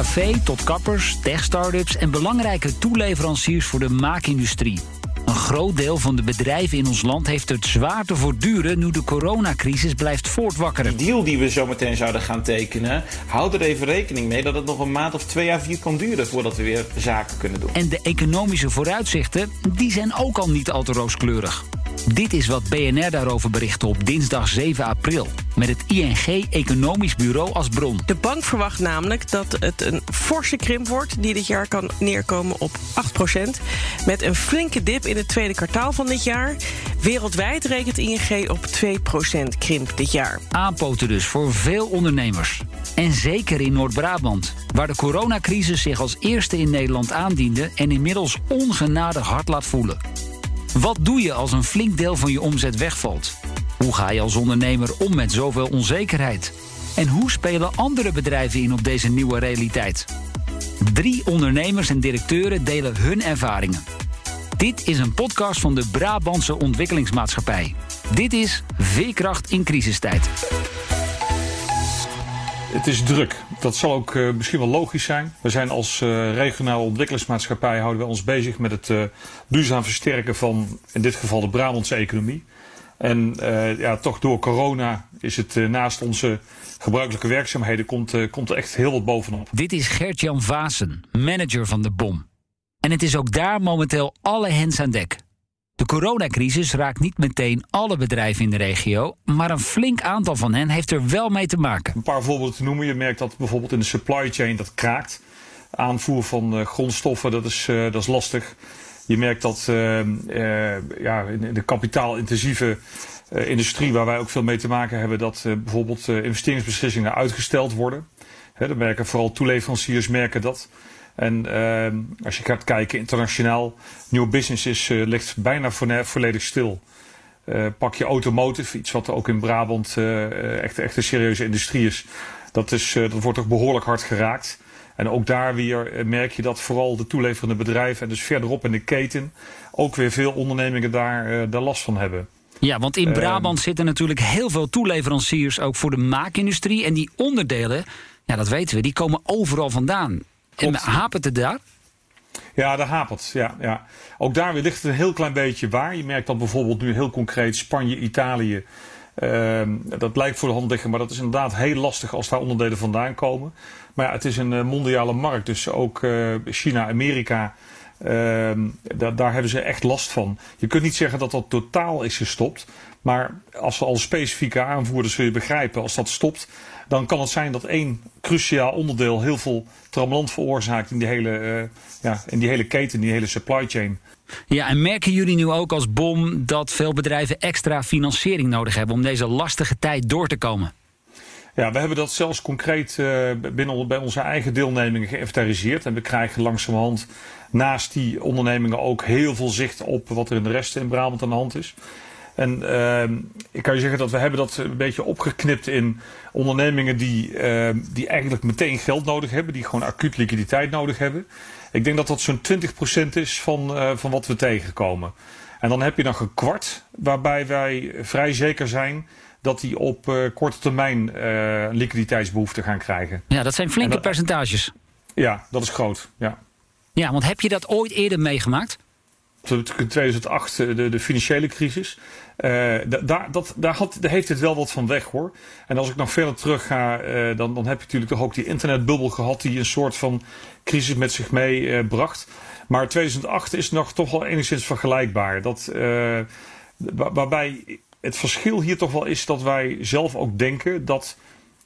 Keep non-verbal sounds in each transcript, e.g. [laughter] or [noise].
café tot kappers, tech-startups en belangrijke toeleveranciers voor de maakindustrie. Een groot deel van de bedrijven in ons land heeft het zwaar te voortduren nu de coronacrisis blijft voortwakkeren. Die deal die we zo meteen zouden gaan tekenen, houd er even rekening mee dat het nog een maand of twee jaar vier kan duren voordat we weer zaken kunnen doen. En de economische vooruitzichten, die zijn ook al niet al te rooskleurig. Dit is wat BNR daarover berichtte op dinsdag 7 april. Met het ING Economisch Bureau als bron. De bank verwacht namelijk dat het een forse krimp wordt... die dit jaar kan neerkomen op 8% Met een flinke dip in het tweede kwartaal van dit jaar. Wereldwijd rekent ING op 2% krimp dit jaar. Aanpoten dus voor veel ondernemers. En zeker in Noord-Brabant, waar de coronacrisis zich als eerste in Nederland aandiende... en inmiddels ongenadig hard laat voelen. Wat doe je als een flink deel van je omzet wegvalt? Hoe ga je als ondernemer om met zoveel onzekerheid? En hoe spelen andere bedrijven in op deze nieuwe realiteit? Drie ondernemers en directeuren delen hun ervaringen. Dit is een podcast van de Brabantse Ontwikkelingsmaatschappij. Dit is Veerkracht in crisistijd. Het is druk. Dat zal ook uh, misschien wel logisch zijn. We zijn als uh, regionale ontwikkelingsmaatschappij houden we ons bezig met het uh, duurzaam versterken van in dit geval de Brabantse economie. En ja, toch door corona is het naast onze gebruikelijke werkzaamheden komt, komt er echt heel wat bovenop. Dit is Gert-Jan Vaassen, manager van de BOM. En het is ook daar momenteel alle hens aan dek. De coronacrisis raakt niet meteen alle bedrijven in de regio, maar een flink aantal van hen heeft er wel mee te maken. Een paar voorbeelden te noemen. Je merkt dat bijvoorbeeld in de supply chain dat kraakt. Aanvoer van uh, grondstoffen, dat is, uh, dat is lastig. Je merkt dat uh, ja, in de kapitaalintensieve industrie, waar wij ook veel mee te maken hebben, dat bijvoorbeeld investeringsbeslissingen uitgesteld worden. He, dan merken vooral toeleveranciers merken dat. En uh, als je gaat kijken internationaal, nieuw business is, uh, ligt bijna volledig stil. Uh, pak je automotive, iets wat ook in Brabant uh, echt, echt een serieuze industrie is. Dat, is dat wordt toch behoorlijk hard geraakt. En ook daar weer merk je dat vooral de toeleverende bedrijven en dus verderop in de keten ook weer veel ondernemingen daar, daar last van hebben. Ja, want in Brabant uh, zitten natuurlijk heel veel toeleveranciers ook voor de maakindustrie. En die onderdelen, ja, dat weten we, die komen overal vandaan. En hapert het daar? Ja, daar hapert. Ja, ja. Ook daar weer ligt het een heel klein beetje waar. Je merkt dat bijvoorbeeld nu heel concreet Spanje, Italië. Uh, dat lijkt voor de hand liggen, maar dat is inderdaad heel lastig als daar onderdelen vandaan komen. Maar ja, het is een uh, mondiale markt, dus ook uh, China, Amerika. Ehm, daar, daar hebben ze echt last van. Je kunt niet zeggen dat dat totaal is gestopt. Maar als we al specifieke aanvoerders zul je begrijpen, als dat stopt, dan kan het zijn dat één cruciaal onderdeel heel veel trammeland veroorzaakt in die hele, uh, ja, in die hele keten, die hele supply chain. Ja, en merken jullie nu ook als BOM dat veel bedrijven extra financiering nodig hebben om deze lastige tijd door te komen? Ja, we hebben dat zelfs concreet uh, binnen bij onze eigen deelnemingen geïnventariseerd. En we krijgen langzamerhand naast die ondernemingen ook heel veel zicht op wat er in de rest in Brabant aan de hand is. En uh, ik kan je zeggen dat we hebben dat een beetje opgeknipt in ondernemingen die, uh, die eigenlijk meteen geld nodig hebben, die gewoon acuut liquiditeit nodig hebben. Ik denk dat dat zo'n 20% is van, uh, van wat we tegenkomen. En dan heb je nog een kwart waarbij wij vrij zeker zijn dat die op uh, korte termijn uh, liquiditeitsbehoefte gaan krijgen. Ja, dat zijn flinke dat, percentages. Ja, dat is groot. Ja. ja, want heb je dat ooit eerder meegemaakt? In 2008 de, de financiële crisis. Uh, daar, dat, daar, had, heeft het wel wat van weg hoor. En als ik nog verder terug ga, uh, dan, dan heb je natuurlijk toch ook die internetbubbel gehad die een soort van crisis met zich meebracht. Uh, maar 2008 is nog toch wel enigszins vergelijkbaar. Dat, waarbij het verschil hier toch wel is dat wij zelf ook denken dat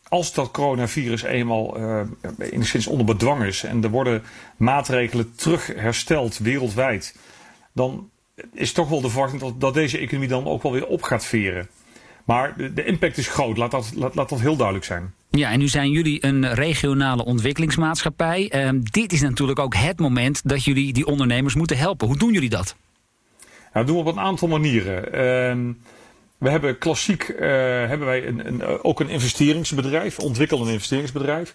als dat coronavirus eenmaal uh, enigszins onder bedwang is en er worden maatregelen terug hersteld wereldwijd, dan is toch wel de verwachting dat, dat deze economie dan ook wel weer op gaat veren. Maar de, de impact is groot, laat dat, laat, laat dat heel duidelijk zijn. Ja, en nu zijn jullie een regionale ontwikkelingsmaatschappij. Uh, dit is natuurlijk ook het moment dat jullie die ondernemers moeten helpen. Hoe doen jullie dat? Nou, dat doen we op een aantal manieren. Uh, we hebben klassiek uh, hebben wij een, een, ook een investeringsbedrijf, ontwikkelend investeringsbedrijf.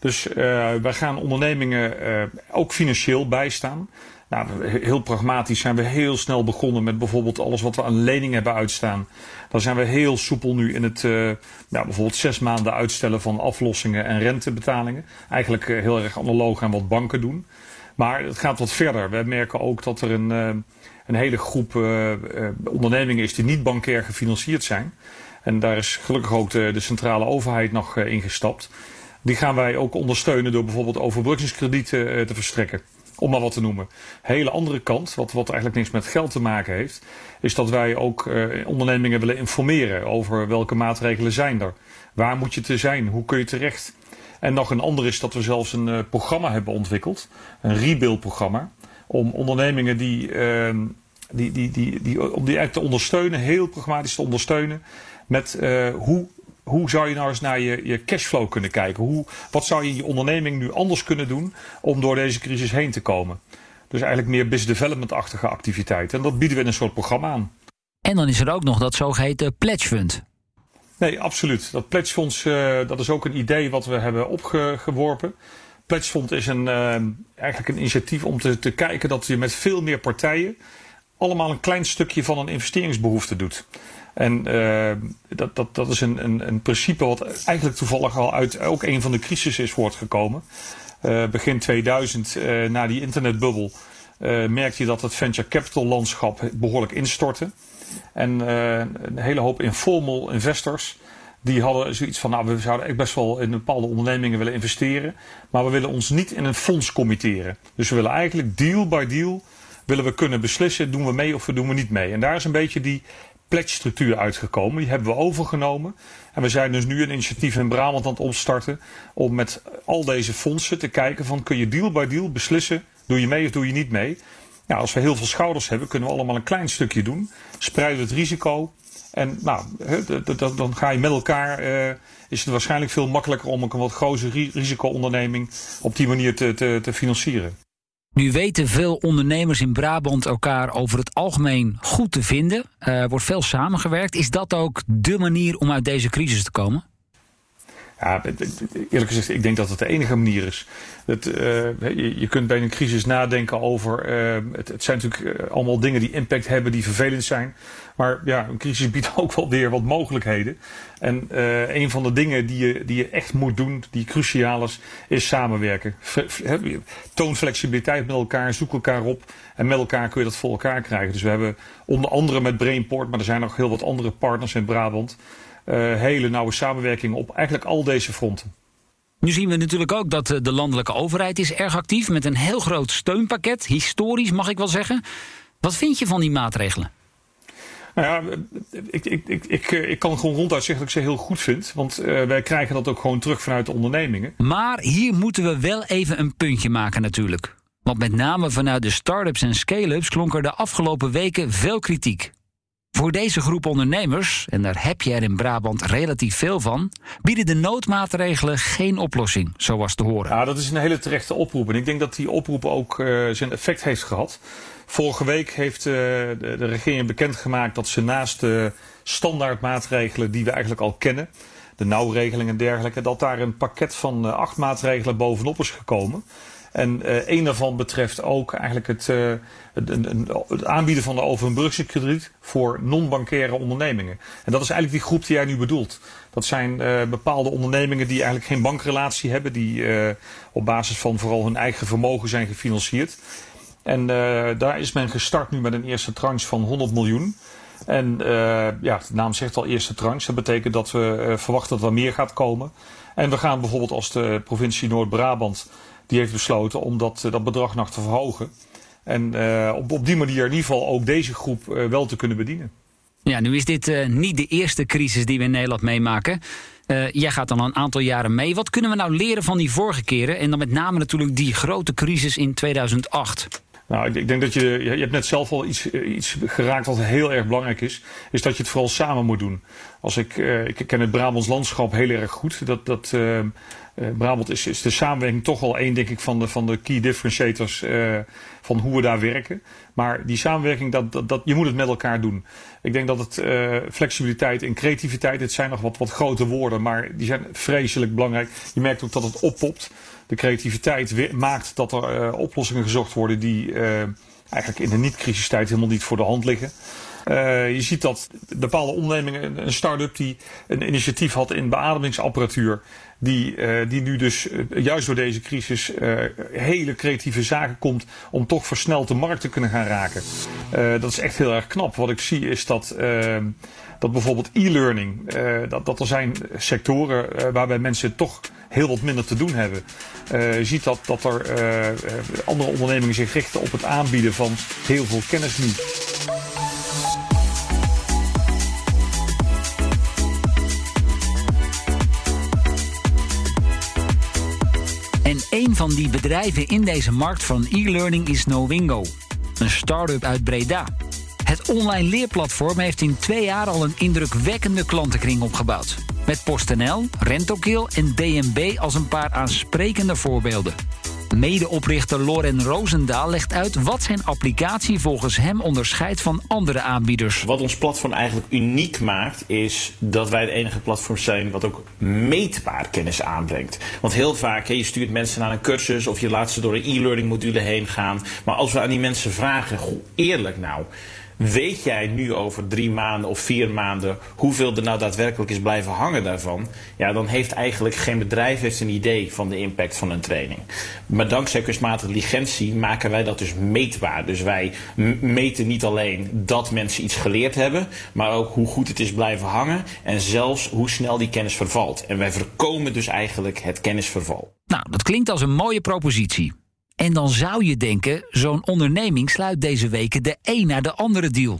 Dus uh, wij gaan ondernemingen uh, ook financieel bijstaan. Nou, heel pragmatisch zijn we heel snel begonnen met bijvoorbeeld alles wat we aan lening hebben uitstaan. Dan zijn we heel soepel nu in het uh, bijvoorbeeld zes maanden uitstellen van aflossingen en rentebetalingen. Eigenlijk uh, heel erg analoog aan wat banken doen. Maar het gaat wat verder. We merken ook dat er een, uh, een hele groep ondernemingen is die niet bankair gefinancierd zijn. En daar is gelukkig ook de, de centrale overheid nog ingestapt. Die gaan wij ook ondersteunen door bijvoorbeeld overbruggingskredieten te verstrekken om maar wat te noemen. Hele andere kant, wat, wat eigenlijk niks met geld te maken heeft, is dat wij ook uh, ondernemingen willen informeren over welke maatregelen zijn er. Waar moet je te zijn? Hoe kun je terecht? En nog een ander is dat we zelfs een uh, programma hebben ontwikkeld, een rebuild programma, om ondernemingen die, uh, die, die, die, die, om die eigenlijk te ondersteunen, heel pragmatisch te ondersteunen, met uh, hoe hoe zou je nou eens naar je, je cashflow kunnen kijken? Hoe, wat zou je in je onderneming nu anders kunnen doen om door deze crisis heen te komen? Dus eigenlijk meer business development-achtige activiteiten. En dat bieden we in een soort programma aan. En dan is er ook nog dat zogeheten pledge fund. Nee, absoluut. Dat pledgefonds uh, dat is ook een idee wat we hebben opgeworpen. Pledgefonds is een, uh, eigenlijk een initiatief om te, te kijken dat je met veel meer partijen allemaal een klein stukje van een investeringsbehoefte doet. En uh, dat, dat, dat is een, een, een principe wat eigenlijk toevallig al uit ook een van de crisis is voortgekomen. Uh, begin 2000, uh, na die internetbubbel, merkte je dat het venture capital landschap behoorlijk instortte. En een hele hoop informal investors, die hadden zoiets van, nou we zouden echt best wel in bepaalde ondernemingen willen investeren. Maar we willen ons niet in een fonds committeren. Dus we willen eigenlijk deal by deal willen we kunnen beslissen, doen we mee of doen we niet mee. En daar is een beetje die pledge-structuur uitgekomen. Die hebben we overgenomen. En we zijn dus nu een initiatief in Brabant aan het opstarten om met al deze fondsen te kijken van kun je deal by deal beslissen, doe je mee of doe je niet mee. Ja, als we heel veel schouders hebben, kunnen we allemaal een klein stukje doen. Spreiden het risico. En nou, dan ga je met elkaar, uh, is het waarschijnlijk veel makkelijker om een wat grotere risico-onderneming op die manier te, te, te financieren. Nu weten veel ondernemers in Brabant elkaar over het algemeen goed te vinden. Er wordt veel samengewerkt. Is dat ook de manier om uit deze crisis te komen? Ja, eerlijk gezegd, ik denk dat het de enige manier is. Dat, uh, je, kunt bij een crisis nadenken over. Uh, het, zijn natuurlijk eh, allemaal dingen die impact hebben, die vervelend zijn. Maar ja, een crisis biedt [laughs] ook wel weer wat mogelijkheden. En een van de dingen die je, die je echt moet doen, die cruciaal is, is samenwerken. Toon flexibiliteit met elkaar, zoek elkaar op. En met elkaar kun je dat voor elkaar krijgen. Dus we hebben onder andere met Brainport, maar er zijn nog heel wat andere partners in Brabant. Uh, hele nauwe samenwerking op eigenlijk al deze fronten. Nu zien we natuurlijk ook dat de landelijke overheid is erg actief met een heel groot steunpakket. Historisch mag ik wel zeggen. Wat vind je van die maatregelen? Nou ja, ik, ik, ik, ik, ik kan gewoon ronduit zeggen dat ik ze heel goed vind. Want uh, wij krijgen dat ook gewoon terug vanuit de ondernemingen. Maar hier moeten we wel even een puntje maken natuurlijk. Want met name vanuit de start-ups en scale-ups klonk er de afgelopen weken veel kritiek. Voor deze groep ondernemers, en daar heb je er in Brabant relatief veel van, bieden de noodmaatregelen geen oplossing, zo was te horen. Ja, dat is een hele terechte oproep. En ik denk dat die oproep ook uh, zijn effect heeft gehad. Vorige week heeft de, de, regering bekendgemaakt dat ze naast de standaardmaatregelen die we eigenlijk al kennen, de nauwregeling en dergelijke, dat daar een pakket van uh, acht maatregelen bovenop is gekomen. En uh, een daarvan betreft ook eigenlijk het, uh, het, het, aanbieden van de overbruggingskrediet voor non-bankaire ondernemingen. En dat is eigenlijk die groep die jij nu bedoelt. Dat zijn uh, bepaalde ondernemingen die eigenlijk geen bankrelatie hebben, die op basis van vooral hun eigen vermogen zijn gefinancierd. En daar is men gestart nu met een eerste tranche van 100 miljoen. En ja, de naam zegt al eerste tranche. Dat betekent dat we verwachten dat er meer gaat komen. En we gaan bijvoorbeeld als de provincie Noord-Brabant die heeft besloten om dat, eh, dat bedrag nog te verhogen. En uh, op, op die manier in ieder geval ook deze groep uh, wel te kunnen bedienen. Ja, nu is dit uh, niet de eerste crisis die we in Nederland meemaken. jij gaat dan al een aantal jaren mee. Wat kunnen we nou leren van die vorige keren? En dan met name natuurlijk die grote crisis in 2008. Nou, ik, ik, denk dat je, je hebt net zelf al iets, iets geraakt wat heel erg belangrijk is. Is dat je het vooral samen moet doen. Als ik, ik ken het Brabants landschap heel erg goed. Dat, dat uh, Brabant is, is de samenwerking toch wel één, denk ik, van de, van de key differentiators uh, van hoe we daar werken. Maar die samenwerking, dat, dat, dat, je moet het met elkaar doen. Ik denk dat het uh, flexibiliteit en creativiteit, het zijn nog wat, wat grote woorden, maar die zijn vreselijk belangrijk. Je merkt ook dat het oppopt. de creativiteit maakt dat er oplossingen gezocht worden die eigenlijk in de niet-crisistijd helemaal niet voor de hand liggen. Uh, je ziet dat bepaalde ondernemingen, een start-up die een initiatief had in beademingsapparatuur, die, uh, die nu dus uh, juist door deze crisis hele creatieve zaken komt om toch versneld de markt te kunnen gaan raken. dat is echt heel erg knap. Wat ik zie is dat dat bijvoorbeeld e-learning, dat, dat er zijn sectoren waarbij mensen toch heel wat minder te doen hebben. Je ziet dat, dat er andere ondernemingen zich richten op het aanbieden van heel veel kennis nu. Een van die bedrijven in deze markt van e-learning is Nowingo, een start-up uit Breda. Het online leerplatform heeft in twee jaar al een indrukwekkende klantenkring opgebouwd. Met PostNL, Rentokil en DNB als een paar aansprekende voorbeelden. Medeoprichter Loren Roosendaal legt uit wat zijn applicatie volgens hem onderscheidt van andere aanbieders. Wat ons platform eigenlijk uniek maakt, is dat wij het enige platform zijn wat ook meetbaar kennis aanbrengt. Want heel vaak, je stuurt mensen naar een cursus of je laat ze door een e-learning module heen gaan. Maar als we aan die mensen vragen, goh, eerlijk nou. Weet jij nu over drie maanden of vier maanden hoeveel er nou daadwerkelijk is blijven hangen daarvan? Ja, dan heeft eigenlijk geen bedrijf heeft een idee van de impact van een training. Maar dankzij kunstmatige intelligentie maken wij dat dus meetbaar. Dus wij meten niet alleen dat mensen iets geleerd hebben, maar ook hoe goed het is blijven hangen en zelfs hoe snel die kennis vervalt. En wij voorkomen dus eigenlijk het kennisverval. Nou, dat klinkt als een mooie propositie. En dan zou je denken, zo'n onderneming sluit deze weken de een naar de andere deal.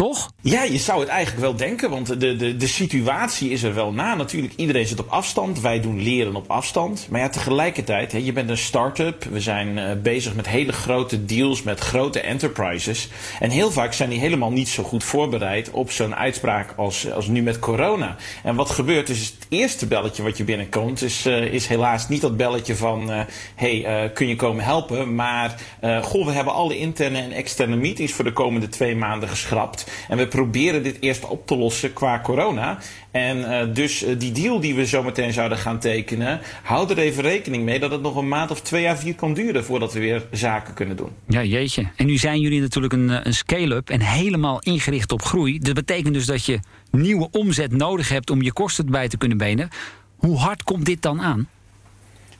Toch? Ja, je zou het eigenlijk wel denken, want de, de, de situatie is er wel na. Natuurlijk, iedereen zit op afstand. Wij doen leren op afstand. Maar ja, tegelijkertijd, hè, je bent een start-up. We zijn uh, bezig met hele grote deals met grote enterprises. En heel vaak zijn die helemaal niet zo goed voorbereid op zo'n uitspraak als, als nu met corona. En wat gebeurt is, het eerste belletje wat je binnenkomt, is, uh, is helaas niet dat belletje van: uh, hey, kun je komen helpen? Maar, goh, we hebben alle interne en externe meetings voor de komende twee maanden geschrapt. En we proberen dit eerst op te lossen qua corona. En uh, dus uh, die deal die we zo meteen zouden gaan tekenen, houd er even rekening mee dat het nog een maand of twee jaar vier kan duren voordat we weer zaken kunnen doen. Ja, jeetje. En nu zijn jullie natuurlijk een, eh, een scale-up en helemaal ingericht op groei. Dat betekent dus dat je nieuwe omzet nodig hebt om je kosten bij te kunnen benen. Hoe hard komt dit dan aan?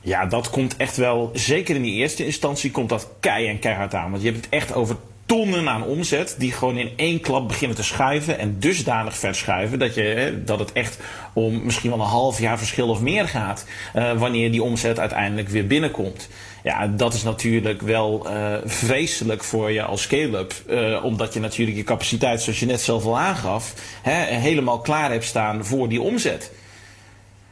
Ja, dat komt echt wel, zeker in die eerste instantie, komt dat kei en keihard aan. Want je hebt het echt over tonnen aan omzet die gewoon in één klap beginnen te schuiven en dusdanig verschuiven dat, je, dat het echt om misschien wel een half jaar verschil of meer gaat uh, wanneer die omzet uiteindelijk weer binnenkomt. Ja, dat is natuurlijk wel uh, vreselijk voor je als scale-up. Uh, omdat je natuurlijk je capaciteit, zoals je net zelf al aangaf, hè, helemaal klaar hebt staan voor die omzet.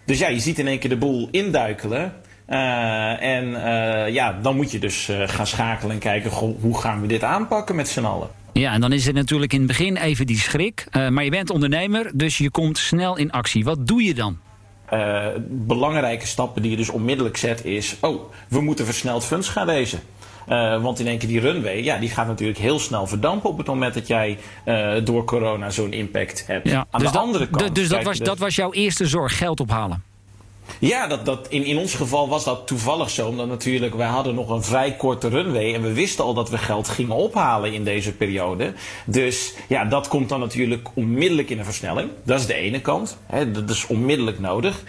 Dus ja, je ziet in één keer de boel induikelen. Uh, en uh, ja, dan moet je dus uh, gaan schakelen en kijken hoe gaan we dit aanpakken met z'n allen. Ja, en dan is het natuurlijk in het begin even die schrik. maar je bent ondernemer, dus je komt snel in actie. Wat doe je dan? belangrijke stappen die je dus onmiddellijk zet is... oh, we moeten versneld funds gaan lezen. Uh, want in één keer die runway, ja, die gaat natuurlijk heel snel verdampen op het moment dat jij uh, door corona zo'n impact hebt. Ja, Aan dus de andere kant. Dus dat was, dat was jouw eerste zorg, geld ophalen? Ja, dat, dat, in, in ons geval was dat toevallig zo. Omdat natuurlijk wij hadden nog een vrij korte runway. En we wisten al dat we geld gingen ophalen in deze periode. Dus ja, dat komt dan natuurlijk onmiddellijk in een versnelling. Dat is de ene kant. Dat is onmiddellijk nodig.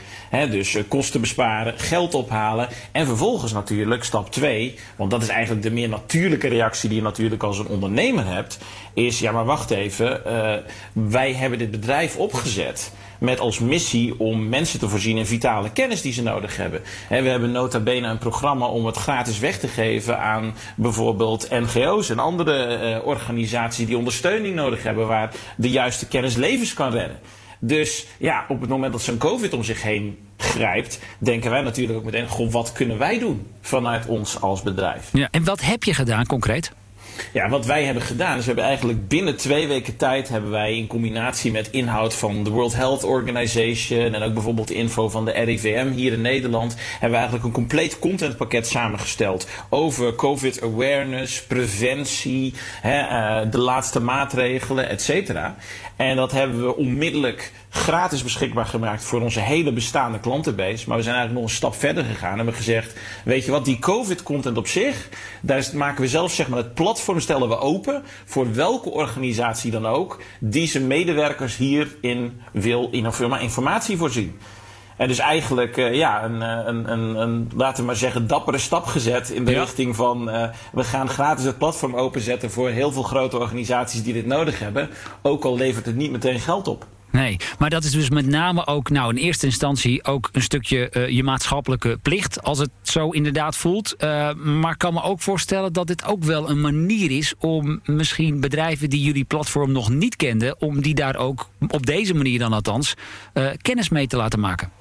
Dus uh, kosten besparen, geld ophalen. En vervolgens natuurlijk stap 2. Want dat is eigenlijk de meer natuurlijke reactie die je natuurlijk als een ondernemer hebt. Is ja, maar wacht even. Uh, wij hebben dit bedrijf opgezet met als missie om mensen te voorzien in vitale kennis die ze nodig hebben. we hebben nota bene een programma om het gratis weg te geven aan bijvoorbeeld NGO's en andere uh, organisaties die ondersteuning nodig hebben, waar de juiste kennis levens kan redden. Dus ja, op het moment dat zo'n COVID om zich heen grijpt, denken wij natuurlijk ook meteen: goh, wat kunnen wij doen vanuit ons als bedrijf? Ja, en wat heb je gedaan concreet? Ja, wat wij hebben gedaan is we hebben eigenlijk binnen twee weken tijd hebben wij in combinatie met inhoud van de World Health Organization en ook bijvoorbeeld info van de RIVM hier in Nederland, hebben we eigenlijk een compleet contentpakket samengesteld over COVID awareness, preventie, hè, uh, de laatste maatregelen, et cetera. En dat hebben we onmiddellijk gratis beschikbaar gemaakt voor onze hele bestaande klantenbase. Maar we zijn eigenlijk nog een stap verder gegaan en hebben gezegd: Weet je wat, die COVID-content op zich, daar maken we zelf zeg maar het platform stellen we open voor welke organisatie dan ook die zijn medewerkers hierin wil informatie voorzien. En dus eigenlijk uh, ja, een, een, een, een, laten we maar zeggen, dappere stap gezet in de richting van uh, we gaan gratis het platform openzetten voor heel veel grote organisaties die dit nodig hebben. Ook al levert het niet meteen geld op. Nee, maar dat is dus met name ook, nou in eerste instantie ook een stukje uh, je maatschappelijke plicht, als het zo inderdaad voelt. Uh, maar ik kan me ook voorstellen dat dit ook wel een manier is om misschien bedrijven die jullie platform nog niet kenden, om die daar ook op deze manier dan althans uh, kennis mee te laten maken.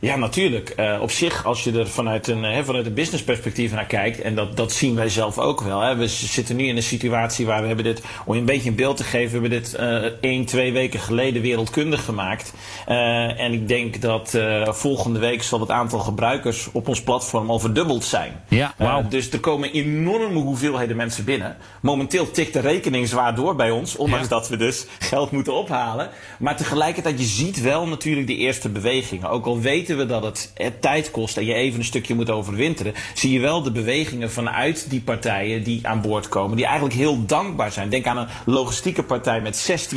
Ja, natuurlijk. Uh, op zich, als je er vanuit een, hè, vanuit een businessperspectief naar kijkt, en dat, dat zien wij zelf ook wel. Hè. We zitten nu in een situatie waar we hebben dit, om je een beetje een beeld te geven, we hebben dit uh, één, twee weken geleden wereldkundig gemaakt. Uh, en ik denk dat volgende week zal het aantal gebruikers op ons platform al verdubbeld zijn. Ja, wow. dus er komen enorme hoeveelheden mensen binnen. Momenteel tikt de rekening zwaar door bij ons, ondanks ja. dat we dus geld moeten ophalen. Maar tegelijkertijd, je ziet wel natuurlijk de eerste bewegingen. Ook al weten we dat het, tijd kost en je even een stukje moet overwinteren, zie je wel de bewegingen vanuit die partijen die aan boord komen, die eigenlijk heel dankbaar zijn. Denk aan een logistieke partij met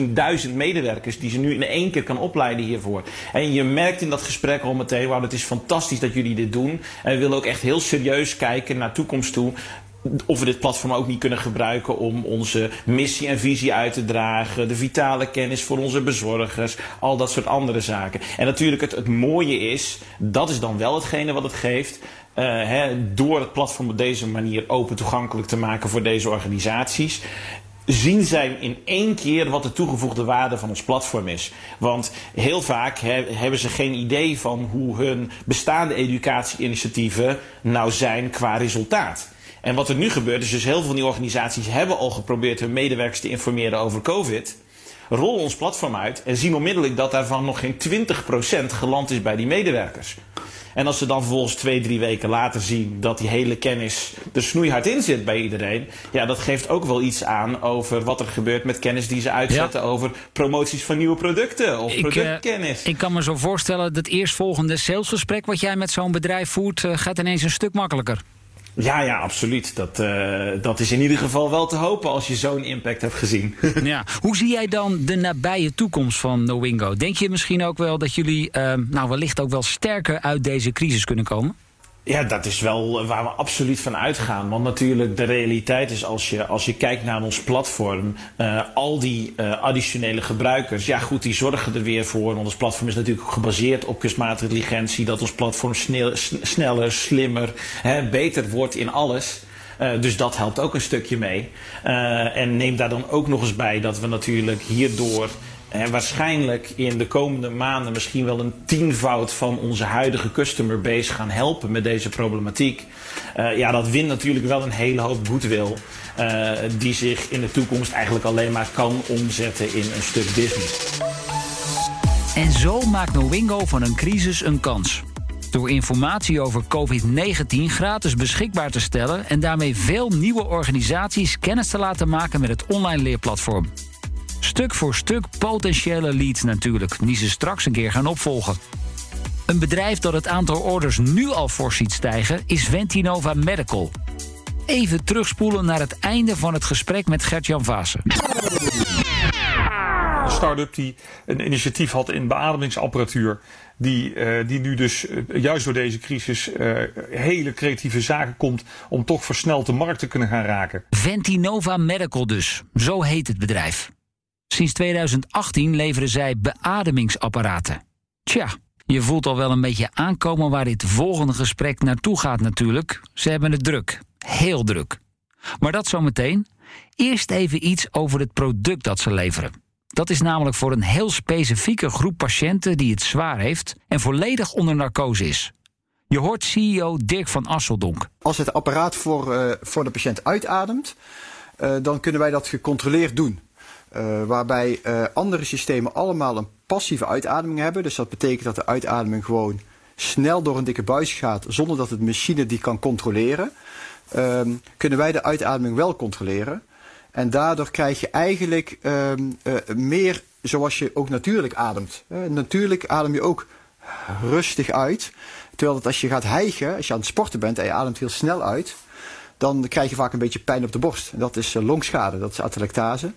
16.000 medewerkers die ze nu in één keer kan opleiden hiervoor. En je merkt in dat gesprek al meteen, wauw, het is fantastisch dat jullie dit doen. En we willen ook echt heel serieus kijken naar toekomst toe of we dit platform ook niet kunnen gebruiken om onze missie en visie uit te dragen, de vitale kennis voor onze bezorgers, al dat soort andere zaken. En natuurlijk het, mooie is, dat is dan wel hetgene wat het geeft, uh, hè, door het platform op deze manier open toegankelijk te maken voor deze organisaties zien zij in één keer wat de toegevoegde waarde van ons platform is. Want heel vaak he, hebben ze geen idee van hoe hun bestaande educatieinitiatieven nou zijn qua resultaat. En wat er nu gebeurt is dus heel veel van die organisaties hebben al geprobeerd hun medewerkers te informeren over COVID. Rollen ons platform uit en zien onmiddellijk dat daarvan nog geen 20% geland is bij die medewerkers. En als ze dan vervolgens twee, drie weken later zien dat die hele kennis er snoeihard in zit bij iedereen. Ja, dat geeft ook wel iets aan over wat er gebeurt met kennis die ze uitzetten over promoties van nieuwe producten of ik, productkennis. Uh, ik kan me zo voorstellen dat eerstvolgende salesgesprek wat jij met zo'n bedrijf voert, uh, gaat ineens een stuk makkelijker. Ja, ja, absoluut. Dat, uh, dat is in ieder geval wel te hopen als je zo'n impact hebt gezien. [laughs] ja. Hoe zie jij dan de nabije toekomst van Nowingo? Denk je misschien ook wel dat jullie uh, nou wellicht ook wel sterker uit deze crisis kunnen komen? Ja, dat is wel waar we absoluut van uitgaan. Want natuurlijk, de realiteit is als je, als je kijkt naar ons platform, uh, al die uh, additionele gebruikers, ja goed, die zorgen er weer voor. Want ons platform is natuurlijk gebaseerd op kunstmatige intelligentie, dat ons platform snel, sneller, slimmer, hè, beter wordt in alles. Dus dat helpt ook een stukje mee. En neem daar dan ook nog eens bij dat we natuurlijk hierdoor en waarschijnlijk in de komende maanden misschien wel een tienvoud van onze huidige customer base gaan helpen met deze problematiek. Uh, ja, dat wint natuurlijk wel een hele hoop goodwill. Uh, die zich in de toekomst eigenlijk alleen maar kan omzetten in een stuk business. En zo maakt Nowingo van een crisis een kans. Door informatie over COVID-19 gratis beschikbaar te stellen en daarmee veel nieuwe organisaties kennis te laten maken met het online leerplatform. Stuk voor stuk potentiële leads natuurlijk, die ze straks een keer gaan opvolgen. Een bedrijf dat het aantal orders nu al fors ziet stijgen is Ventinova Medical. Even terugspoelen naar het einde van het gesprek met Gert-Jan Vaassen. Een start-up die een initiatief had in beademingsapparatuur. Die, uh, die nu dus uh, juist door deze crisis uh, hele creatieve zaken komt om toch versneld de markt te kunnen gaan raken. Ventinova Medical dus, zo heet het bedrijf. Sinds 2018 leveren zij beademingsapparaten. Tja, je voelt al wel een beetje aankomen waar dit volgende gesprek naartoe gaat natuurlijk. Ze hebben het druk. Heel druk. Maar dat zometeen. Eerst even iets over het product dat ze leveren. Dat is namelijk voor een heel specifieke groep patiënten die het zwaar heeft en volledig onder narcose is. Je hoort CEO Dirk van Asseldonk. Als het apparaat voor, uh, voor de patiënt uitademt, dan kunnen wij dat gecontroleerd doen. Waarbij andere systemen allemaal een passieve uitademing hebben. Dus dat betekent dat de uitademing gewoon snel door een dikke buis gaat zonder dat het machine die kan controleren. Ehm, kunnen wij de uitademing wel controleren. En daardoor krijg je eigenlijk ehm, meer zoals je ook natuurlijk ademt. natuurlijk adem je ook rustig uit. Terwijl dat als je gaat hijgen, als je aan het sporten bent en je ademt heel snel uit, dan krijg je vaak een beetje pijn op de borst. En dat is longschade, dat is atelectase.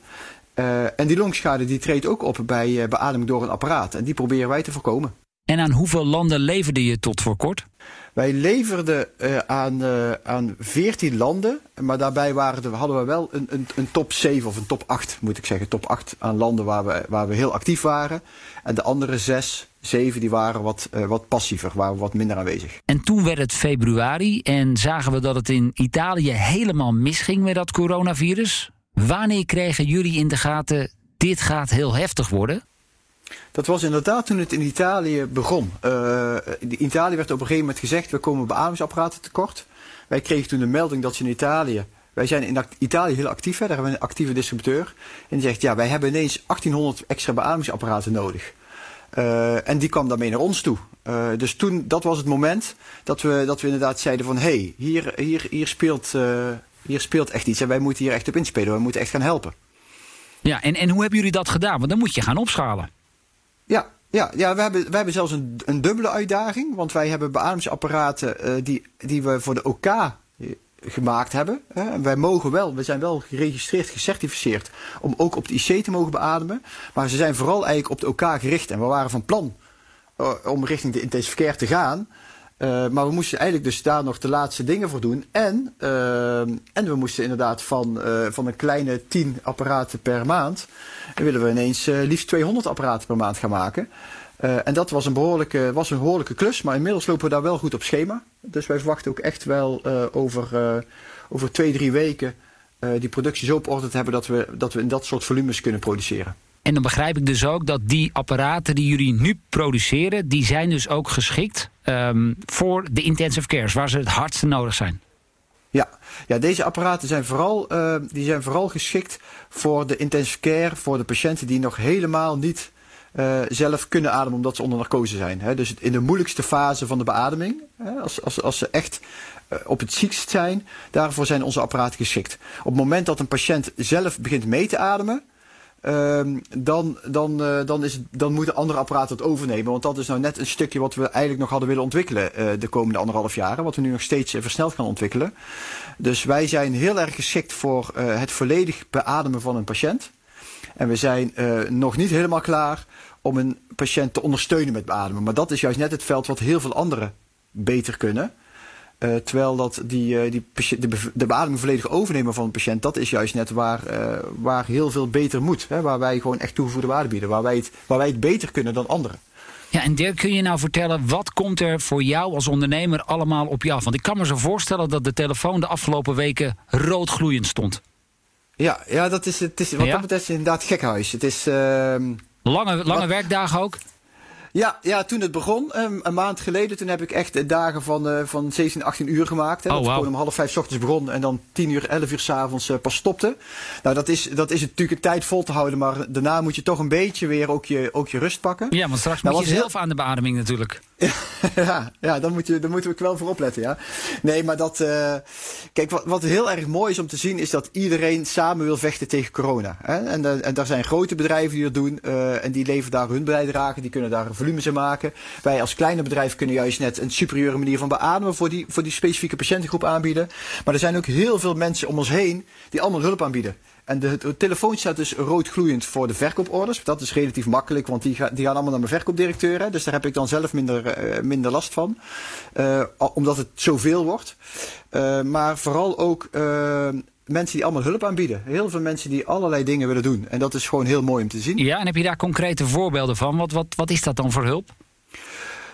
Uh, en die longschade die treedt ook op bij uh, beademing door een apparaat. En die proberen wij te voorkomen. En aan hoeveel landen leverde je tot voor kort? Wij leverden uh, aan, uh, aan 14 landen, maar daarbij waren hadden we wel een, een, een, top 7 of een top 8, moet ik zeggen. Top 8 aan landen waar we, waar we heel actief waren. En de andere 6, 7 die waren wat, uh, wat passiever, waren wat minder aanwezig. En toen werd het februari en zagen we dat het in Italië helemaal misging met dat coronavirus. Wanneer kregen jullie in de gaten, dit gaat heel heftig worden? Dat was inderdaad toen het in Italië begon. Uh, in Italië werd op een gegeven moment gezegd, we komen beademingsapparaten tekort. Wij kregen toen de melding dat ze in Italië... Wij zijn in Italië heel actief, hè, daar hebben we een actieve distributeur. En die zegt, ja, wij hebben ineens 1800 extra beademingsapparaten nodig. Uh, en die kwam daarmee naar ons toe. Uh, dus toen, dat was het moment dat we, dat we inderdaad zeiden van... hé, hey, hier, hier, hier, speelt, hier speelt echt iets en wij moeten hier echt op inspelen. We moeten echt gaan helpen. Ja, en, en hoe hebben jullie dat gedaan? Want dan moet je gaan opschalen. Ja, ja, ja we, hebben, we hebben zelfs een, een dubbele uitdaging. Want wij hebben beademingsapparaten uh, die, die we voor de OK gemaakt hebben. Hè. Wij mogen wel, we zijn wel geregistreerd, gecertificeerd om ook op de IC te mogen beademen. Maar ze zijn vooral eigenlijk op de OK gericht. En we waren van plan uh, om richting de intensive care te gaan. Uh, maar we moesten eigenlijk dus daar nog de laatste dingen voor doen. En, uh, en we moesten inderdaad van, uh, van een kleine 10 apparaten per maand. willen we ineens liefst 200 apparaten per maand gaan maken. en dat was een, behoorlijke, was een behoorlijke klus. Maar inmiddels lopen we daar wel goed op schema. Dus wij verwachten ook echt wel over, over twee, drie weken die productie zo op orde te hebben dat we, dat we in dat soort volumes kunnen produceren. En dan begrijp ik dus ook dat die apparaten die jullie nu produceren, die zijn dus ook geschikt um, voor de intensive cares, waar ze het hardste nodig zijn. Ja, ja deze apparaten zijn vooral, uh, die zijn vooral geschikt voor de intensive care, voor de patiënten die nog helemaal niet uh, zelf kunnen ademen omdat ze onder narcose zijn. Hè. Dus in de moeilijkste fase van de beademing, hè, als, als, als ze echt uh, op het ziekst zijn, daarvoor zijn onze apparaten geschikt. Op het moment dat een patiënt zelf begint mee te ademen, Uh, dan, dan, uh, dan, is, dan moeten andere apparaten het overnemen. Want dat is nou net een stukje wat we eigenlijk nog hadden willen ontwikkelen uh, de komende anderhalf jaren. Wat we nu nog steeds versneld gaan ontwikkelen. Dus wij zijn heel erg geschikt voor het volledig beademen van een patiënt. En we zijn nog niet helemaal klaar om een patiënt te ondersteunen met beademen. Maar dat is juist net het veld wat heel veel anderen beter kunnen. Uh, terwijl dat die, uh, die de, de beademing volledig overnemen van een patiënt, dat is juist net waar, uh, waar heel veel beter moet. Hè? Waar wij gewoon echt toegevoegde waarde bieden. Waar wij, het, waar wij het beter kunnen dan anderen. Ja, en Dirk, kun je nou vertellen, wat komt er voor jou als ondernemer allemaal op je af? Want ik kan me zo voorstellen dat de telefoon de afgelopen weken roodgloeiend stond. Ja, ja dat is, het is, wat ja? dat betreft inderdaad gekhuis. Het is... Ehm, lange lange wat, werkdagen ook? Ja, ja, toen het begon, um, een maand geleden, toen heb ik echt dagen van, uh, van 17, 18 uur gemaakt. Hè, oh, dat wow. gewoon om half vijf s ochtends begon en dan 10 uur, 11 uur s'avonds uh, pas stopte. Nou, dat is, dat is natuurlijk een tijd vol te houden, maar daarna moet je toch een beetje weer ook je, ook je rust pakken. Ja, want straks nou, moet je zelf heel... aan de beademing natuurlijk. [laughs] ja, ja dan, moet je, moeten we wel voor opletten, ja. Nee, maar dat... Uh, kijk, wat, wat heel erg mooi is om te zien... is dat iedereen samen wil vechten tegen corona. Hè? En, en daar zijn grote bedrijven die dat doen. En die leveren daar hun bijdrage. Die kunnen daar volumes in maken. Wij als kleine bedrijf kunnen juist net... een superieure manier van beademen... voor die, voor die specifieke patiëntengroep aanbieden. Maar er zijn ook heel veel mensen om ons heen... die allemaal hulp aanbieden. En de, de, telefoon staat dus rood gloeiend voor de verkooporders. Dat is relatief makkelijk, want die, ga, die gaan allemaal naar mijn verkoopdirecteur. Dus daar heb ik dan zelf minder, uh, minder last van. Uh, omdat het zoveel wordt. Uh, maar vooral ook mensen die allemaal hulp aanbieden. Heel veel mensen die allerlei dingen willen doen. En dat is gewoon heel mooi om te zien. Ja, en heb je daar concrete voorbeelden van? Wat, wat, wat is dat dan voor hulp?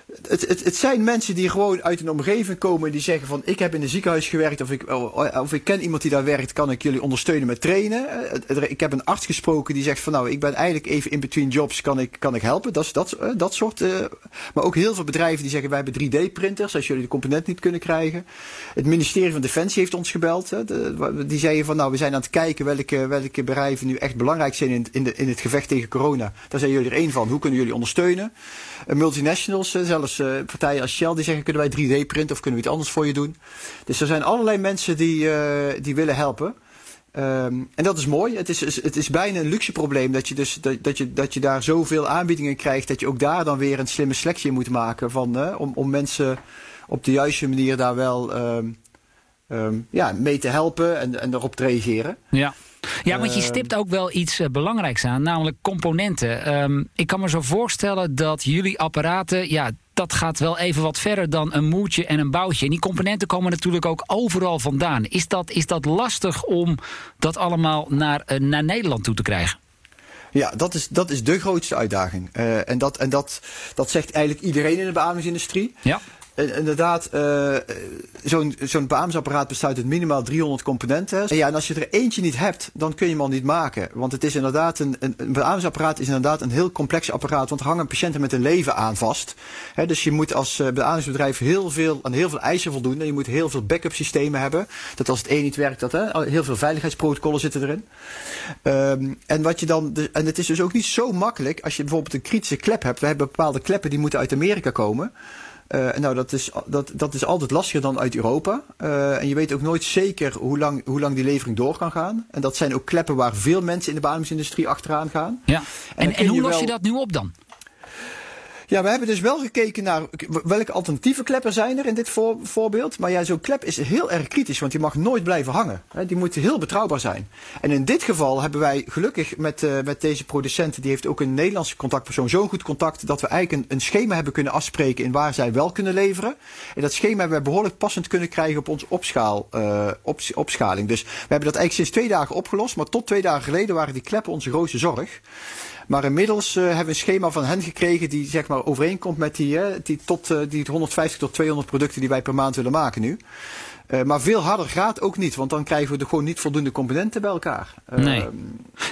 Het, het, het zijn mensen die gewoon uit een omgeving komen die zeggen van ik heb in een ziekenhuis gewerkt of ik, oh, of ik ken iemand die daar werkt, kan ik jullie ondersteunen met trainen. Eh, ik heb een arts gesproken die zegt van nou ik ben eigenlijk even in between jobs, kan ik, kan ik helpen. Dat, dat, eh, dat soort. Maar ook heel veel bedrijven die zeggen wij hebben 3D printers als jullie de component niet kunnen krijgen. Het ministerie van Defensie heeft ons gebeld. Die zeiden van nou we zijn aan het kijken welke, welke bedrijven nu echt belangrijk zijn in, in, het gevecht tegen corona. Daar zijn jullie er één van. Hoe kunnen jullie ondersteunen? multinationals, zelfs zelfs uh, partijen als Shell die zeggen: kunnen wij 3D printen of kunnen we iets anders voor je doen? Dus er zijn allerlei mensen die, uh, die willen helpen. Um, en dat is mooi. Het is, het is bijna een luxe probleem dat je, dus, dat, dat, je, dat je daar zoveel aanbiedingen krijgt. Dat je ook daar dan weer een slimme selectie moet maken. Van, uh, om, om mensen op de juiste manier daar wel um, um, ja, mee te helpen en, en erop te reageren. Ja. Ja, want je ehm, stipt ook wel iets uh, belangrijks aan, namelijk componenten. Um, ik kan me zo voorstellen dat jullie apparaten, ja, dat gaat wel even wat verder dan een moertje en een boutje. En die componenten komen natuurlijk ook overal vandaan. Is dat, is dat lastig om dat allemaal naar, uh, naar Nederland toe te krijgen? Ja, dat is, dat is de grootste uitdaging. Uh, en dat, en dat, dat zegt eigenlijk iedereen in de beademingsindustrie. Ja. Uh, inderdaad, uh, zo'n zo'n beaamsapparaat bestaat uit minimaal 300 componenten. En ja, en als je er eentje niet hebt, dan kun je hem al niet maken. Want het is inderdaad een, een, is inderdaad een heel complex apparaat. Want er hangen patiënten met een leven aan vast. Dus je moet als beademingsbedrijf heel veel, aan heel veel eisen voldoen. En je moet heel veel backup systemen hebben. Dat als het een niet werkt, dat hè, heel veel veiligheidsprotocollen zitten erin. Um, en, wat je dan, en het is dus ook niet zo makkelijk als je bijvoorbeeld een kritische klep hebt. We hebben bepaalde kleppen die moeten uit Amerika komen. Uh, nou, dat is, dat, dat is altijd lastiger dan uit Europa. Uh, en je weet ook nooit zeker hoe lang, hoe lang die levering door kan gaan. En dat zijn ook kleppen waar veel mensen in de beademingsindustrie achteraan gaan. Ja. En, en, en hoe los wel... je dat nu op dan? Ja, we hebben dus wel gekeken naar welke alternatieve kleppen zijn er in dit voor, voorbeeld. Maar ja, zo'n klep is heel erg kritisch, want die mag nooit blijven hangen. Die moet heel betrouwbaar zijn. En in dit geval hebben wij gelukkig met, uh, met deze producent, die heeft ook een Nederlandse contactpersoon, zo'n goed contact dat we eigenlijk een, een, schema hebben kunnen afspreken in waar zij wel kunnen leveren. En dat schema hebben we behoorlijk passend kunnen krijgen op onze opschaal, op, opschaling. Dus we hebben dat eigenlijk sinds twee dagen opgelost, maar tot twee dagen geleden waren die kleppen onze grootste zorg. Maar inmiddels uh, hebben we een schema van hen gekregen die zeg maar overeenkomt met die, die, tot, uh, die 150 tot 200 producten die wij per maand willen maken nu. Uh, maar veel harder gaat ook niet, want dan krijgen we er gewoon niet voldoende componenten bij elkaar. Nee, uh,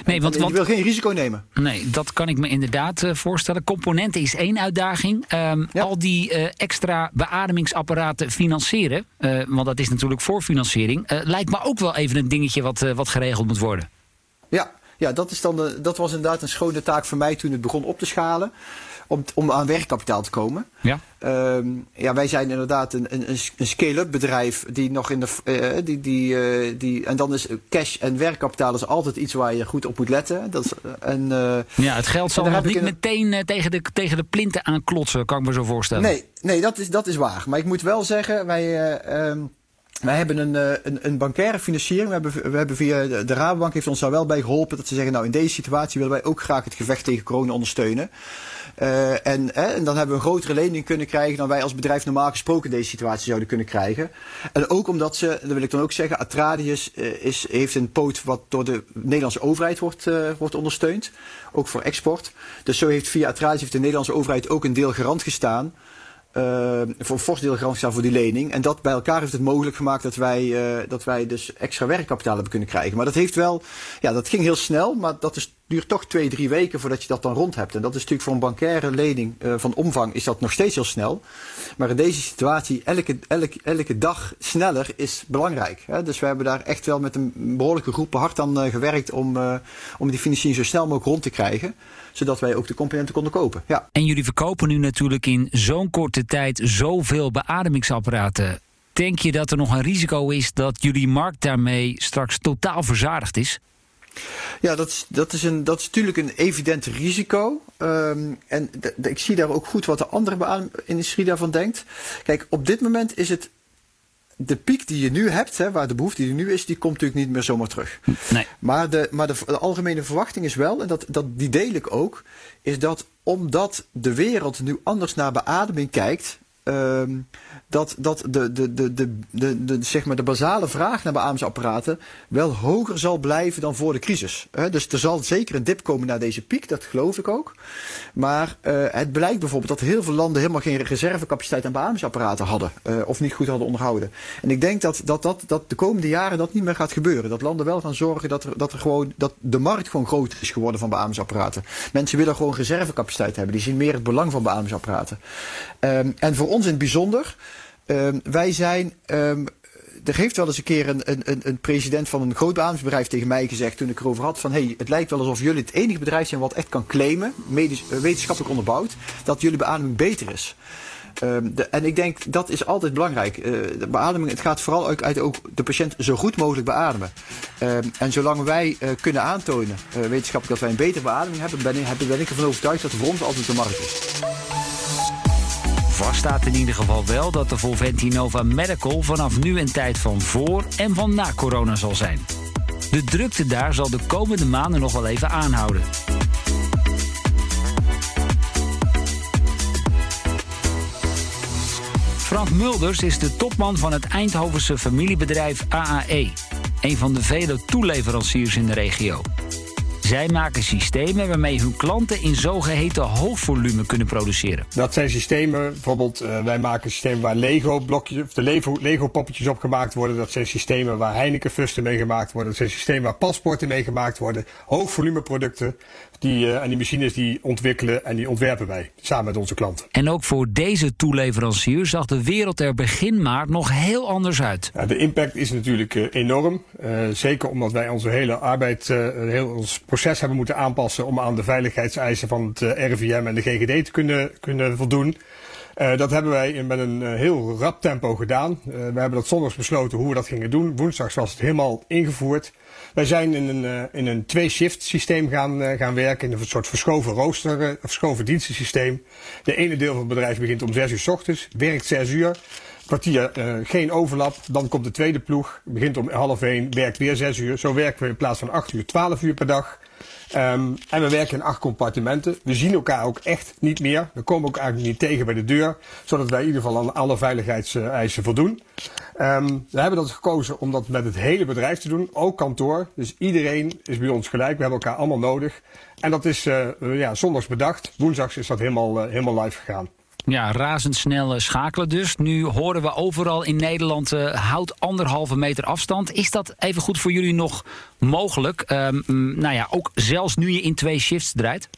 nee want, want je wil geen risico nemen. Nee, dat kan ik me inderdaad uh, voorstellen. Componenten is één uitdaging. Um, ja. Al die extra beademingsapparaten financieren, want dat is natuurlijk voorfinanciering, lijkt me ook wel even een dingetje wat, wat geregeld moet worden. Ja, ja, dat, is dan de, dat was inderdaad een schone taak voor mij toen het begon op te schalen. Om, om aan werkkapitaal te komen. Ja. Um, ja, wij zijn inderdaad een, een, een scale-up bedrijf die nog in de. Uh, die, die, uh, die, en dan is cash en werkkapitaal is altijd iets waar je goed op moet letten. Dat is, en, uh, ja, het geld zal nog niet meteen tegen, de, tegen de plinten aanklotsen, kan ik me zo voorstellen. Nee, nee dat, is, dat is waar. Maar ik moet wel zeggen, wij. Um, wij hebben een, eh, een, een bankaire financiering. We hebben, we hebben via de, Rabobank heeft ons daar wel bij geholpen dat ze zeggen, nou in deze situatie willen wij ook graag het gevecht tegen corona ondersteunen. Uh, en, eh, en dan hebben we een grotere lening kunnen krijgen dan wij als bedrijf normaal gesproken deze situatie zouden kunnen krijgen. En ook omdat ze, dat wil ik dan ook zeggen, Atradius uh, is, heeft een poot wat door de Nederlandse overheid wordt, wordt ondersteund. Ook voor export. Dus zo heeft via Atradius heeft de Nederlandse overheid ook een deel garant gestaan. Uh, voor een fors deel garant gestaan voor die lening. En dat bij elkaar heeft het mogelijk gemaakt dat wij, uh, dat wij dus extra werkkapitaal hebben kunnen krijgen. Maar dat heeft wel, ja, dat ging heel snel, maar dat is, duurt toch twee, drie weken voordat je dat dan rond hebt. En dat is natuurlijk voor een bankaire lening uh, van omvang is dat nog steeds heel snel. Maar in deze situatie, elke, elke, elke dag sneller is belangrijk. Hè? Dus we hebben daar echt wel met een behoorlijke groep hard aan gewerkt om, om die financiering zo snel mogelijk rond te krijgen zodat wij ook de componenten konden kopen. Ja. En jullie verkopen nu natuurlijk in zo'n korte tijd zoveel beademingsapparaten. Denk je dat er nog een risico is dat jullie markt daarmee straks totaal verzadigd is? Ja, dat is, dat is, een, dat is natuurlijk een evident risico. Um, en ik zie daar ook goed wat de andere industrie daarvan denkt. Kijk, op dit moment is het de piek die je nu hebt, hè, waar de behoefte die er nu is, die komt natuurlijk niet meer zomaar terug. Nee. Maar, de, maar de, de, algemene verwachting is wel, en dat, dat, die deel ik ook, is dat omdat de wereld nu anders naar beademing kijkt, ehm, dat, dat de, de, de, de, de, zeg maar de basale vraag naar beademingsapparaten wel hoger zal blijven dan voor de crisis. dus er zal zeker een dip komen naar deze piek, dat geloof ik ook. Maar uh, het blijkt bijvoorbeeld dat heel veel landen helemaal geen reservecapaciteit aan beademingsapparaten hadden. Uh, of niet goed hadden onderhouden. En ik denk dat, dat, dat, dat de komende jaren dat niet meer gaat gebeuren. Dat landen wel gaan zorgen dat, er, dat, er gewoon, dat de markt gewoon groter is geworden van beademingsapparaten. Mensen willen gewoon reservecapaciteit hebben. Die zien meer het belang van beademingsapparaten. Um, en voor ons in het bijzonder. Um, wij zijn. Um, er heeft wel eens een keer een, een, een president van een groot beademingsbedrijf tegen mij gezegd toen ik erover had van hey, het lijkt wel alsof jullie het enige bedrijf zijn wat echt kan claimen, medisch, uh, wetenschappelijk onderbouwd, dat jullie beademing beter is. Um, de, en ik denk dat is altijd belangrijk. Uh, de beademing, het gaat vooral uit, uit ook de patiënt zo goed mogelijk beademen. En zolang wij uh, kunnen aantonen, wetenschappelijk, dat wij een betere beademing hebben, ben ben ik ervan overtuigd dat er voor altijd de markt is. Vast staat in ieder geval wel dat de Volventi Nova Medical vanaf nu een tijd van voor en van na corona zal zijn. De drukte daar zal de komende maanden nog wel even aanhouden. Frank Mulders is de topman van het Eindhovense familiebedrijf AAE, een van de vele toeleveranciers in de regio. Zij maken systemen waarmee hun klanten in zogeheten hoogvolume kunnen produceren. Dat zijn systemen, bijvoorbeeld uh, wij maken systemen waar Lego blokjes, of de Lego, Lego poppetjes op gemaakt worden. Dat zijn systemen waar Heineken fusten mee gemaakt worden. Dat zijn systemen waar paspoorten mee gemaakt worden. Hoogvolume producten. Die, uh, en die machines die ontwikkelen en die ontwerpen wij samen met onze klanten. En ook voor deze toeleverancier zag de wereld er begin maart nog heel anders uit. Ja, de impact is natuurlijk uh, enorm. Uh, zeker omdat wij onze hele arbeid, heel ons proces hebben moeten aanpassen om aan de veiligheidseisen van het RIVM en de GGD te kunnen, kunnen voldoen. Uh, dat hebben wij met een uh, heel rap tempo gedaan. Uh, we hebben dat zondags besloten hoe we dat gingen doen. Woensdags was het helemaal ingevoerd. Wij zijn in een, in een twee-shift systeem gaan, gaan werken. In een soort verschoven rooster, verschoven dienstensysteem. De ene deel van het bedrijf begint om 6 uur s ochtends, werkt 6 uur. Kwartier geen overlap. Dan komt de tweede ploeg, begint om half 1, werkt weer 6 uur. Zo werken we in plaats van 8 uur 12 uur per dag. Um, en we werken in acht compartimenten. We zien elkaar ook echt niet meer. We komen ook eigenlijk niet tegen bij de deur. Zodat wij in ieder geval aan alle veiligheidseisen voldoen. Um, we hebben dat gekozen om dat met het hele bedrijf te doen. Ook kantoor. Dus iedereen is bij ons gelijk. We hebben elkaar allemaal nodig. En dat is uh, ja, zondags bedacht. Woensdags is dat helemaal, uh, helemaal live gegaan. Ja, razendsnel schakelen dus. Nu horen we overal in Nederland uh, houd anderhalve meter afstand. Is dat even goed voor jullie nog mogelijk? Um, nou ja, ook zelfs nu je in twee shifts draait?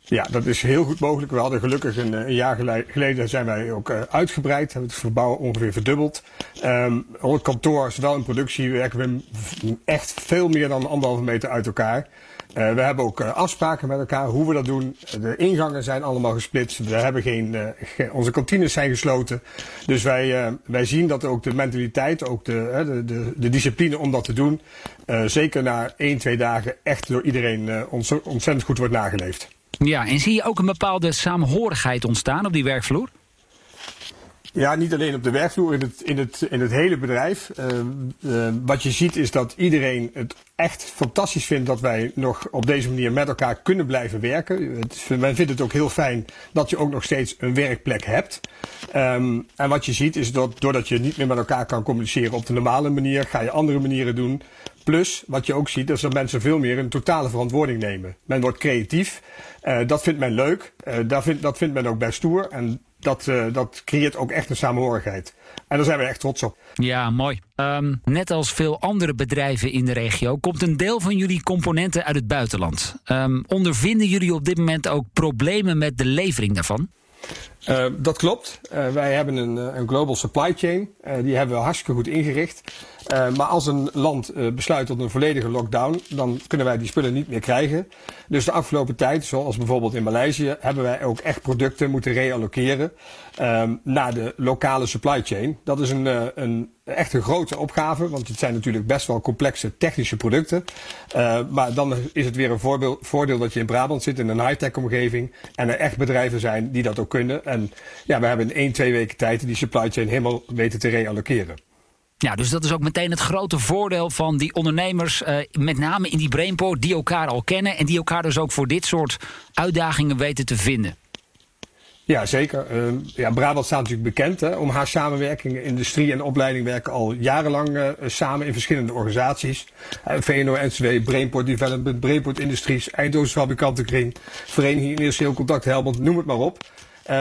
Ja, dat is heel goed mogelijk. We hadden gelukkig een, een jaar geleden zijn wij ook uh, uitgebreid. Hebben het verbouw ongeveer verdubbeld. Um, het kantoor, zowel in productie, werken we echt veel meer dan anderhalve meter uit elkaar. Uh, we hebben ook uh, afspraken met elkaar hoe we dat doen. De ingangen zijn allemaal gesplitst. We hebben geen, ge onze kantines zijn gesloten. Dus wij, wij zien dat ook de mentaliteit, ook de, de, de, de discipline om dat te doen, zeker na één, twee dagen echt door iedereen ontzettend goed wordt nageleefd. Ja, en zie je ook een bepaalde saamhorigheid ontstaan op die werkvloer? Ja, niet alleen op de werkvloer, in het, in het, in het hele bedrijf. Uh, uh, wat je ziet is dat iedereen het echt fantastisch vindt dat wij nog op deze manier met elkaar kunnen blijven werken. Het, men vindt het ook heel fijn dat je ook nog steeds een werkplek hebt. Um, en wat je ziet is dat doordat je niet meer met elkaar kan communiceren op de normale manier, ga je andere manieren doen. Plus, wat je ook ziet, is dat mensen veel meer een totale verantwoording nemen. Men wordt creatief. Uh, dat vindt men leuk. dat, vindt, dat vindt men ook best stoer. En dat, uh, dat creëert ook echt een samenhorigheid. En daar zijn we echt trots op. Ja, mooi. Um, net als veel andere bedrijven in de regio komt een deel van jullie componenten uit het buitenland. Um, ondervinden jullie op dit moment ook problemen met de levering daarvan? Uh, dat klopt. Uh, wij hebben een, een, global supply chain. Die hebben we hartstikke goed ingericht. maar als een land besluit tot een volledige lockdown, dan kunnen wij die spullen niet meer krijgen. Dus de afgelopen tijd, zoals bijvoorbeeld in Maleisië, hebben wij ook echt producten moeten reallokeren naar de lokale supply chain. Dat is een, een echt een grote opgave, want het zijn natuurlijk best wel complexe technische producten. maar dan is het weer een voordeel dat je in Brabant zit, in een high-tech omgeving, en er echt bedrijven zijn die dat ook kunnen. En ja, we hebben in één, twee weken tijd die supply chain helemaal weten te reallokeren. Ja, dus dat is ook meteen het grote voordeel van die ondernemers, uh, met name in die brainport, die elkaar al kennen en die elkaar dus ook voor dit soort uitdagingen weten te vinden. Ja, zeker. Uh, ja, Brabant staat natuurlijk bekend hè, om haar samenwerking. Industrie en opleiding werken al jarenlang uh, samen in verschillende organisaties. Uh, VNO-NCW, Brainport Development, Brainport Industries, Eindhoven Fabrikantenkring, Vereniging Industrieel Contact Helmond, noem het maar op.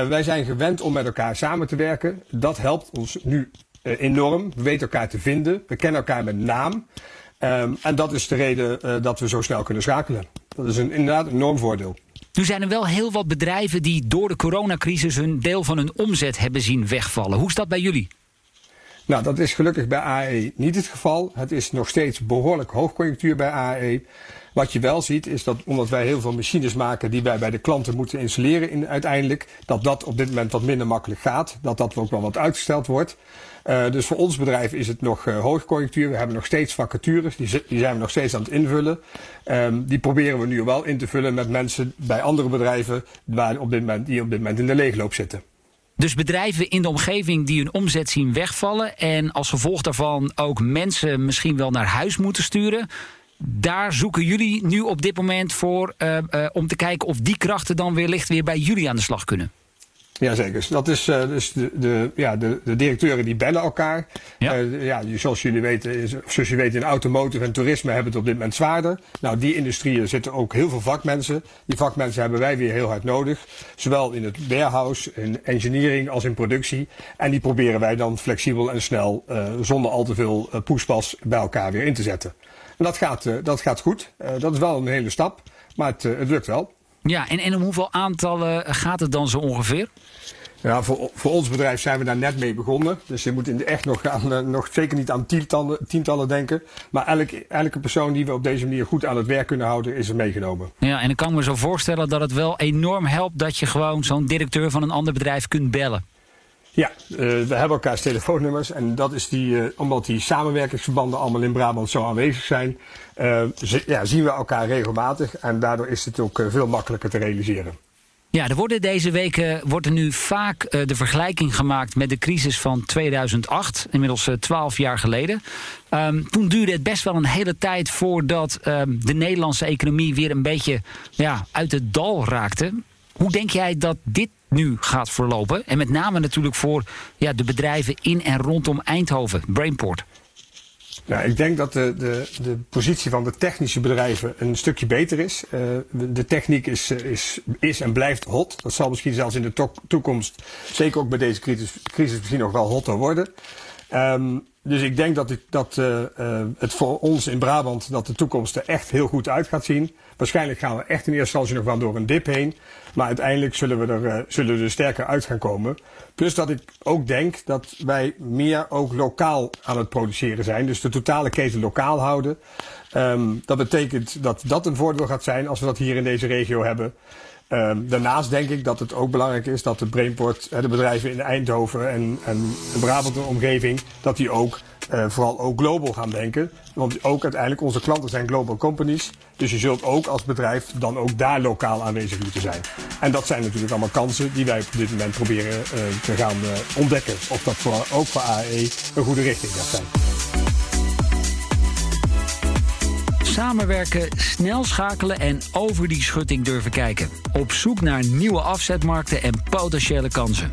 wij zijn gewend om met elkaar samen te werken. Dat helpt ons nu enorm. We weten elkaar te vinden. We kennen elkaar met naam. Um, en dat is de reden dat we zo snel kunnen schakelen. Dat is een, inderdaad een enorm voordeel. Nu zijn er wel heel wat bedrijven die door de coronacrisis hun deel van hun omzet hebben zien wegvallen. Hoe is dat bij jullie? Nou, dat is gelukkig bij AE niet het geval. Het is nog steeds behoorlijk hoogconjunctuur bij AE. Wat je wel ziet is dat omdat wij heel veel machines maken die wij bij de klanten moeten installeren in, uiteindelijk, dat dat op dit moment wat minder makkelijk gaat. Dat dat ook wel wat uitgesteld wordt. Uh, dus voor ons bedrijf is het nog uh, hoogconjunctuur. We hebben nog steeds vacatures, die, die zijn we nog steeds aan het invullen. Um, die proberen we nu wel in te vullen met mensen bij andere bedrijven waar op dit moment, die op dit moment in de leegloop zitten. Dus bedrijven in de omgeving die hun omzet zien wegvallen en als gevolg daarvan ook mensen misschien wel naar huis moeten sturen. Daar zoeken jullie nu op dit moment voor uh, om te kijken of die krachten dan weer licht weer bij jullie aan de slag kunnen. Jazeker. Dat is uh, dus de, de, ja, de, de directeuren die bellen elkaar. Ja. Uh, ja, zoals jullie weten, is, zoals jullie weten, in automotive en toerisme hebben het op dit moment zwaarder. Nou, die industrieën zitten ook heel veel vakmensen. Die vakmensen hebben wij weer heel hard nodig. Zowel in het warehouse, in engineering als in productie. En die proberen wij dan flexibel en snel, uh, zonder al te veel poespas, bij elkaar weer in te zetten. En dat gaat, dat gaat goed. dat is wel een hele stap, maar het, het lukt wel. Ja, en, en om hoeveel aantallen gaat het dan zo ongeveer? Ja, voor, voor ons bedrijf zijn we daar net mee begonnen. Dus je moet in de echt nog, aan, nog zeker niet aan tientallen, tientallen denken. Maar elke, elke persoon die we op deze manier goed aan het werk kunnen houden, is er meegenomen. Ja, en ik kan me zo voorstellen dat het wel enorm helpt dat je gewoon zo'n directeur van een ander bedrijf kunt bellen. Ja, uh, we hebben elkaars telefoonnummers. En dat is die, uh, omdat die samenwerkingsverbanden allemaal in Brabant zo aanwezig zijn, uh, ja, zien we elkaar regelmatig. En daardoor is het ook veel makkelijker te realiseren. Ja, er worden deze weken wordt er nu vaak de vergelijking gemaakt met de crisis van 2008, inmiddels uh, 12 jaar geleden. Um, toen duurde het best wel een hele tijd voordat um, de Nederlandse economie weer een beetje ja, uit het dal raakte. Hoe denk jij dat dit nu gaat verlopen? En met name natuurlijk voor ja, de bedrijven in en rondom Eindhoven, Brainport. Ja, ik denk dat de, de, de positie van de technische bedrijven een stukje beter is. Uh, de techniek is, is, is en blijft hot. Dat zal misschien zelfs in de toekomst, zeker ook bij deze crisis, crisis misschien nog wel hotter worden. Um, dus ik denk dat, dat uh, het voor ons in Brabant dat de toekomst er echt heel goed uit gaat zien. Waarschijnlijk gaan we echt in eerste instantie nog wel door een dip heen. Maar uiteindelijk zullen we, er, uh, zullen we er sterker uit gaan komen. Plus dat ik ook denk dat wij meer ook lokaal aan het produceren zijn. Dus de totale keten lokaal houden. Um, dat betekent dat dat een voordeel gaat zijn als we dat hier in deze regio hebben. Um, daarnaast denk ik dat het ook belangrijk is dat de Brainport, de bedrijven in Eindhoven en, en de Brabant omgeving, dat die ook uh, vooral ook global gaan denken. Want ook uiteindelijk onze klanten zijn global companies. Dus je zult ook als bedrijf dan ook daar lokaal aanwezig moeten zijn. En dat zijn natuurlijk allemaal kansen die wij op dit moment proberen uh, te gaan uh, ontdekken. Of dat voor, ook voor AE een goede richting gaat zijn. Samenwerken, snel schakelen en over die schutting durven kijken. Op zoek naar nieuwe afzetmarkten en potentiële kansen.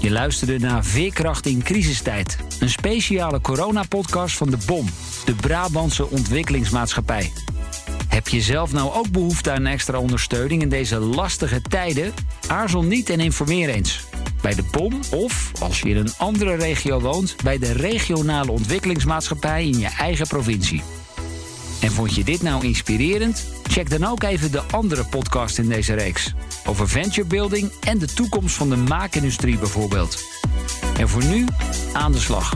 Je luisterde naar Veerkracht in crisistijd. Een speciale coronapodcast van de BOM, de Brabantse Ontwikkelingsmaatschappij. Heb je zelf nou ook behoefte aan extra ondersteuning in deze lastige tijden? Aarzel niet en informeer eens. Bij de BOM of, als je in een andere regio woont, bij de regionale ontwikkelingsmaatschappij in je eigen provincie. En vond je dit nou inspirerend? Check dan ook even de andere podcast in deze reeks. Over venture building en de toekomst van de maakindustrie bijvoorbeeld. En voor nu, aan de slag.